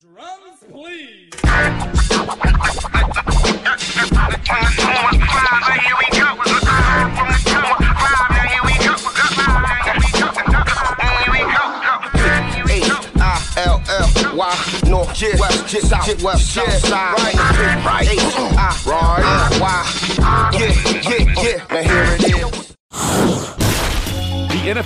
Drums, please. North, yeah, west, south, west, south side, right, right,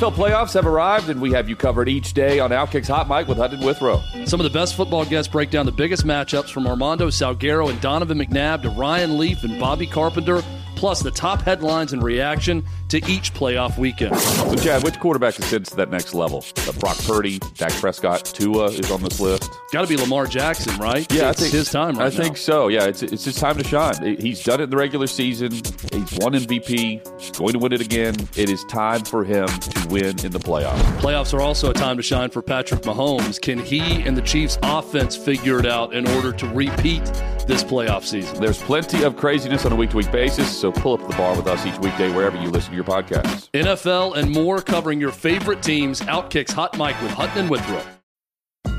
NFL playoffs have arrived, and we have you covered each day on Outkick's Hot Mic with Hutton Withrow. Some of the best football guests break down the biggest matchups from Armando Salguero and Donovan McNabb to Ryan Leaf and Bobby Carpenter, plus the top headlines and reaction to each playoff weekend. So, Chad, which quarterback ascends to that next level? Uh, Brock Purdy, Dak Prescott, Tua is on this list. Got to be Lamar Jackson, right? Yeah, it's I think his time right I now. think so. Yeah, it's it's his time to shine. He's done it in the regular season. He's won MVP. He's going to win it again. It is time for him to win in the playoffs. Playoffs are also a time to shine for Patrick Mahomes. Can he and the Chiefs' offense figure it out in order to repeat this playoff season? There's plenty of craziness on a week to week basis, so pull up the bar with us each weekday wherever you listen to your podcasts. NFL and more covering your favorite teams. Outkicks Hot Mic with Hutton and Withrow.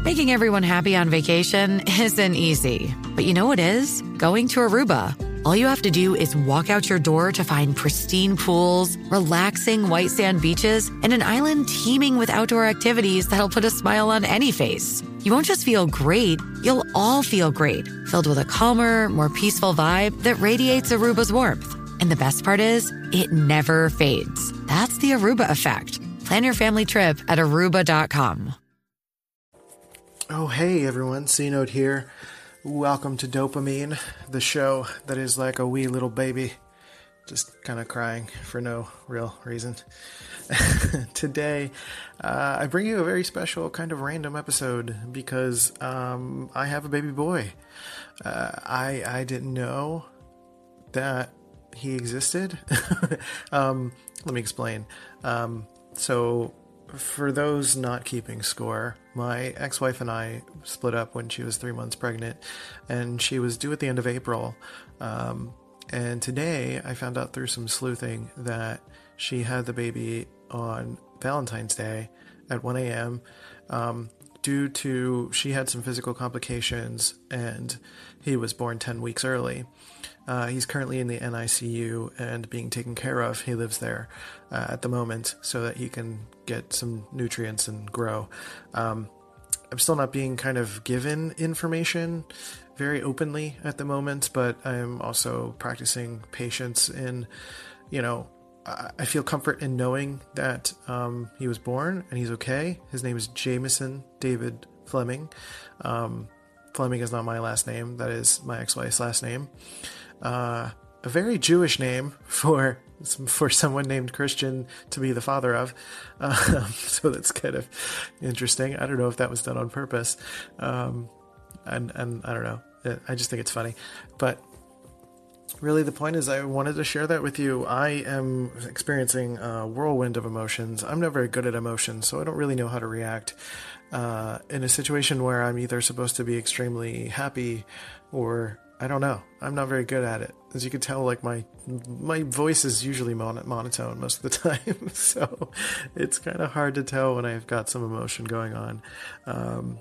Making everyone happy on vacation isn't easy, but you know what is? Going to Aruba. All you have to do is walk out your door to find pristine pools, relaxing white sand beaches, and an island teeming with outdoor activities that'll put a smile on any face. You won't just feel great, you'll all feel great, filled with a calmer, more peaceful vibe that radiates Aruba's warmth. And the best part is, it never fades. That's the Aruba effect. Plan your family trip at aruba.com. Oh, hey everyone, C Note here. Welcome to DOPEamine, the show that is like a wee little baby, just kind of crying for no real reason. Today, uh, I bring you a very special, kind of random episode because um, I have a baby boy. Uh, I I didn't know that he existed. um, let me explain. Um, so, for those not keeping score, my ex wife and I split up when she was three months pregnant, and she was due at the end of April. Um, and today I found out through some sleuthing that she had the baby on Valentine's Day at 1 a.m. Um, due to she had some physical complications and he was born 10 weeks early. Uh, he's currently in the NICU and being taken care of. He lives there uh, at the moment so that he can get some nutrients and grow. Um, I'm still not being kind of given information very openly at the moment, but I'm also practicing patience in, you know, I feel comfort in knowing that um, he was born and he's okay. His name is Jameson David Fleming. Um, Fleming is not my last name, that is my ex wife's last name. Uh, a very Jewish name for for someone named Christian to be the father of. Um, so that's kind of interesting. I don't know if that was done on purpose. Um, and, and I don't know. I just think it's funny. But really, the point is, I wanted to share that with you. I am experiencing a whirlwind of emotions. I'm not very good at emotions, so I don't really know how to react uh, in a situation where I'm either supposed to be extremely happy or I don't know. I'm not very good at it. As you can tell, like my my voice is usually mon- monotone most of the time, so it's kind of hard to tell when I've got some emotion going on. Um,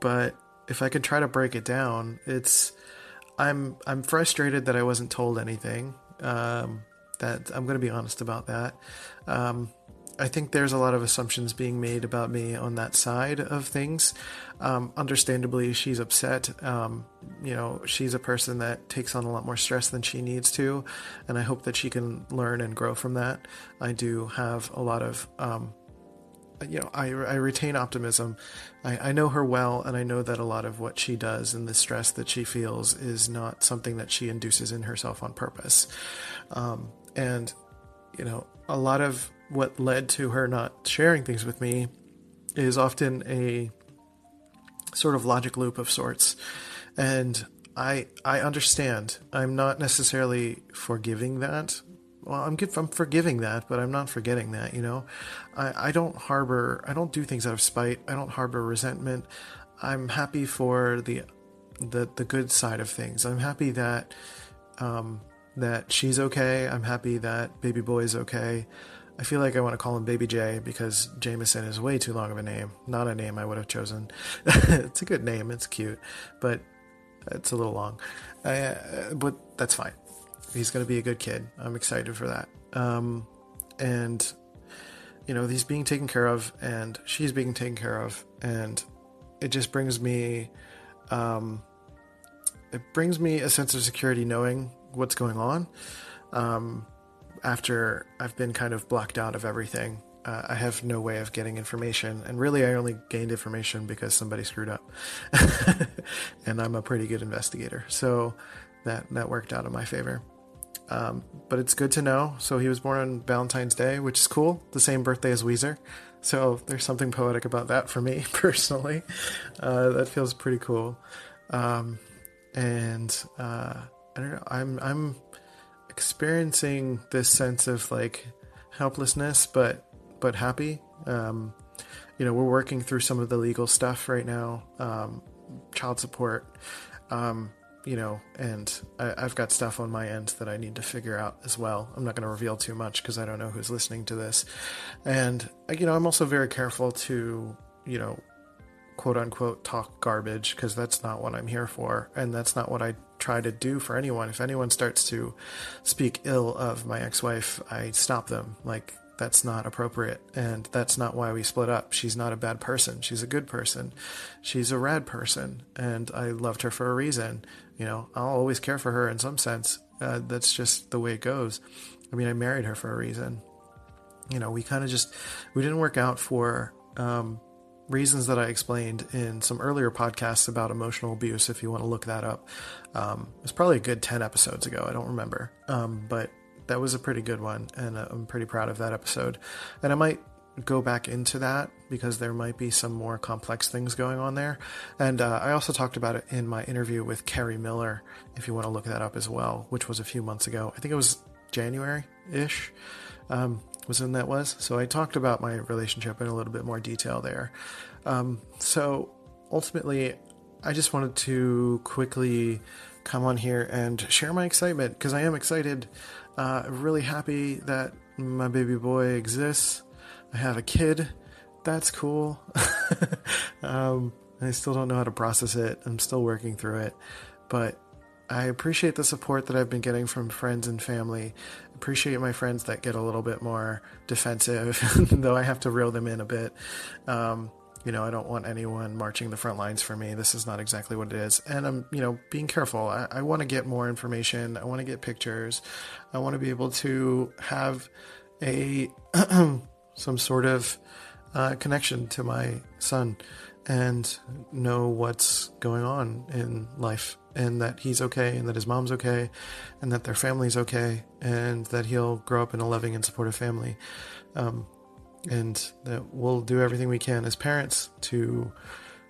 but if I can try to break it down, it's I'm I'm frustrated that I wasn't told anything. Um, that I'm going to be honest about that. Um, I think there's a lot of assumptions being made about me on that side of things. Um, understandably, she's upset. Um, you know, she's a person that takes on a lot more stress than she needs to, and I hope that she can learn and grow from that. I do have a lot of um, you know, I, I retain optimism. I, I know her well, and I know that a lot of what she does and the stress that she feels is not something that she induces in herself on purpose. Um, and, you know, a lot of what led to her not sharing things with me is often a sort of logic loop of sorts. And I I understand. I'm not necessarily forgiving that. Well, I'm good. I'm forgiving that, but I'm not forgetting that. You know, I I don't harbor. I don't do things out of spite. I don't harbor resentment. I'm happy for the the the good side of things. I'm happy that um, that she's okay. I'm happy that baby boy is okay. I feel like I want to call him Baby J because Jameson is way too long of a name. Not a name I would have chosen. it's a good name. It's cute, but it's a little long. Uh, but that's fine. He's going to be a good kid. I'm excited for that. Um, and you know, he's being taken care of, and she's being taken care of, and it just brings me, um, it brings me a sense of security knowing what's going on. Um, after I've been kind of blocked out of everything, uh, I have no way of getting information, and really, I only gained information because somebody screwed up, and I'm a pretty good investigator, so that that worked out in my favor. Um, but it's good to know. So he was born on Valentine's Day, which is cool. The same birthday as Weezer. So there's something poetic about that for me personally. Uh, that feels pretty cool. Um, and uh, I don't know. I'm I'm experiencing this sense of like helplessness, but but happy. Um, you know, we're working through some of the legal stuff right now, um, child support. Um, you know, and I, have got stuff on my end that I need to figure out as well. I'm not going to reveal too much because I don't know who's listening to this. And, uh, you know, I'm also very careful to, you know, quote unquote talk garbage because that's not what I'm here for. And that's not what I try to do for anyone. If anyone starts to speak ill of my ex wife, I stop them. Like, that's not appropriate and that's not why we split up she's not a bad person she's a good person she's a rad person and i loved her for a reason you know, I'll always care for her in some sense. Uh, that's just the way it goes. I mean, I married her for a reason. You know, we kind of just we didn't work out for um, reasons that I explained in some earlier podcasts about emotional abuse. If you want to look that up, um, it was probably a good ten episodes ago. I don't remember, um, but that was a pretty good one, and uh, I'm pretty proud of that episode. And I might go back into that because there might be some more complex things going on there. And uh, I also talked about it in my interview with Kerry Miller, if you want to look that up as well, which was a few months ago. I think it was January ish, um, was when that was. So I talked about my relationship in a little bit more detail there. Um, so ultimately, I just wanted to quickly come on here and share my excitement because I am excited. Uh, really happy that my baby boy exists. I have a kid. That's cool. um, I still don't know how to process it. I'm still working through it. But I appreciate the support that I've been getting from friends and family. Appreciate my friends that get a little bit more defensive, though I have to reel them in a bit. Um, you know, I don't want anyone marching the front lines for me. This is not exactly what it is. And I'm, you know, being careful. I, I want to get more information. I want to get pictures. I want to be able to have a some sort of uh, connection to my son and know what's going on in life and that he's okay and that his mom's okay and that their family's okay and that he'll grow up in a loving and supportive family um, and that we'll do everything we can as parents to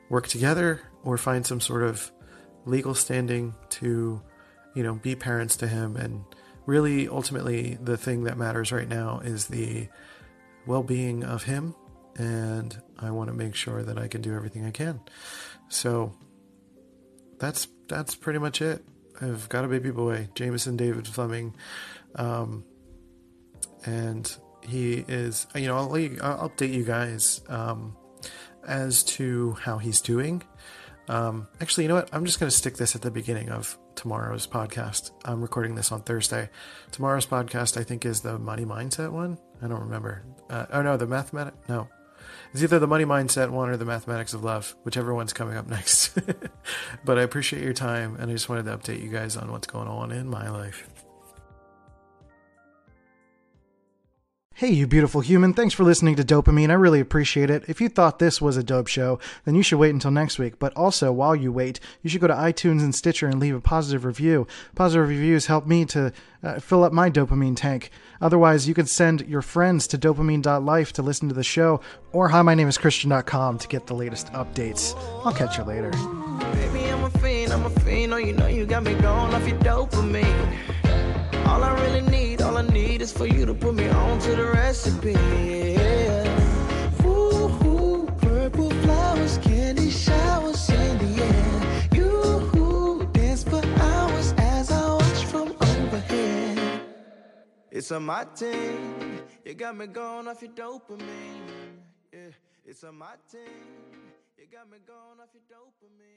work together or find some sort of legal standing to you know be parents to him and really ultimately the thing that matters right now is the well being of him, and I want to make sure that I can do everything I can. So that's that's pretty much it. I've got a baby boy, Jameson David Fleming, um, and he is. You know, I'll, I'll update you guys um, as to how he's doing. Um, actually, you know what? I'm just going to stick this at the beginning of tomorrow's podcast. I'm recording this on Thursday. Tomorrow's podcast, I think, is the money mindset one. I don't remember. Uh, oh no, the mathematic. No, it's either the money mindset one or the mathematics of love, whichever one's coming up next. but I appreciate your time, and I just wanted to update you guys on what's going on in my life. Hey, you beautiful human. Thanks for listening to DOPEamine. I really appreciate it. If you thought this was a dope show, then you should wait until next week. But also, while you wait, you should go to iTunes and Stitcher and leave a positive review. Positive reviews help me to uh, fill up my dopamine tank. Otherwise, you can send your friends to dopamine.life to listen to the show, or hi, my name is Christian.com to get the latest updates. I'll catch you later. Baby, I'm a fiend, I'm a fiend. Oh, you know you got me going off your dopamine. All I really need, all I need is for you to put me on to the recipe. Yeah. Ooh, ooh, purple flowers, candy showers in the air. You dance for hours as I watch from overhead. It's It's my Martin. You got me going off your dopamine. Yeah, it's a Martin. You got me going off your dopamine.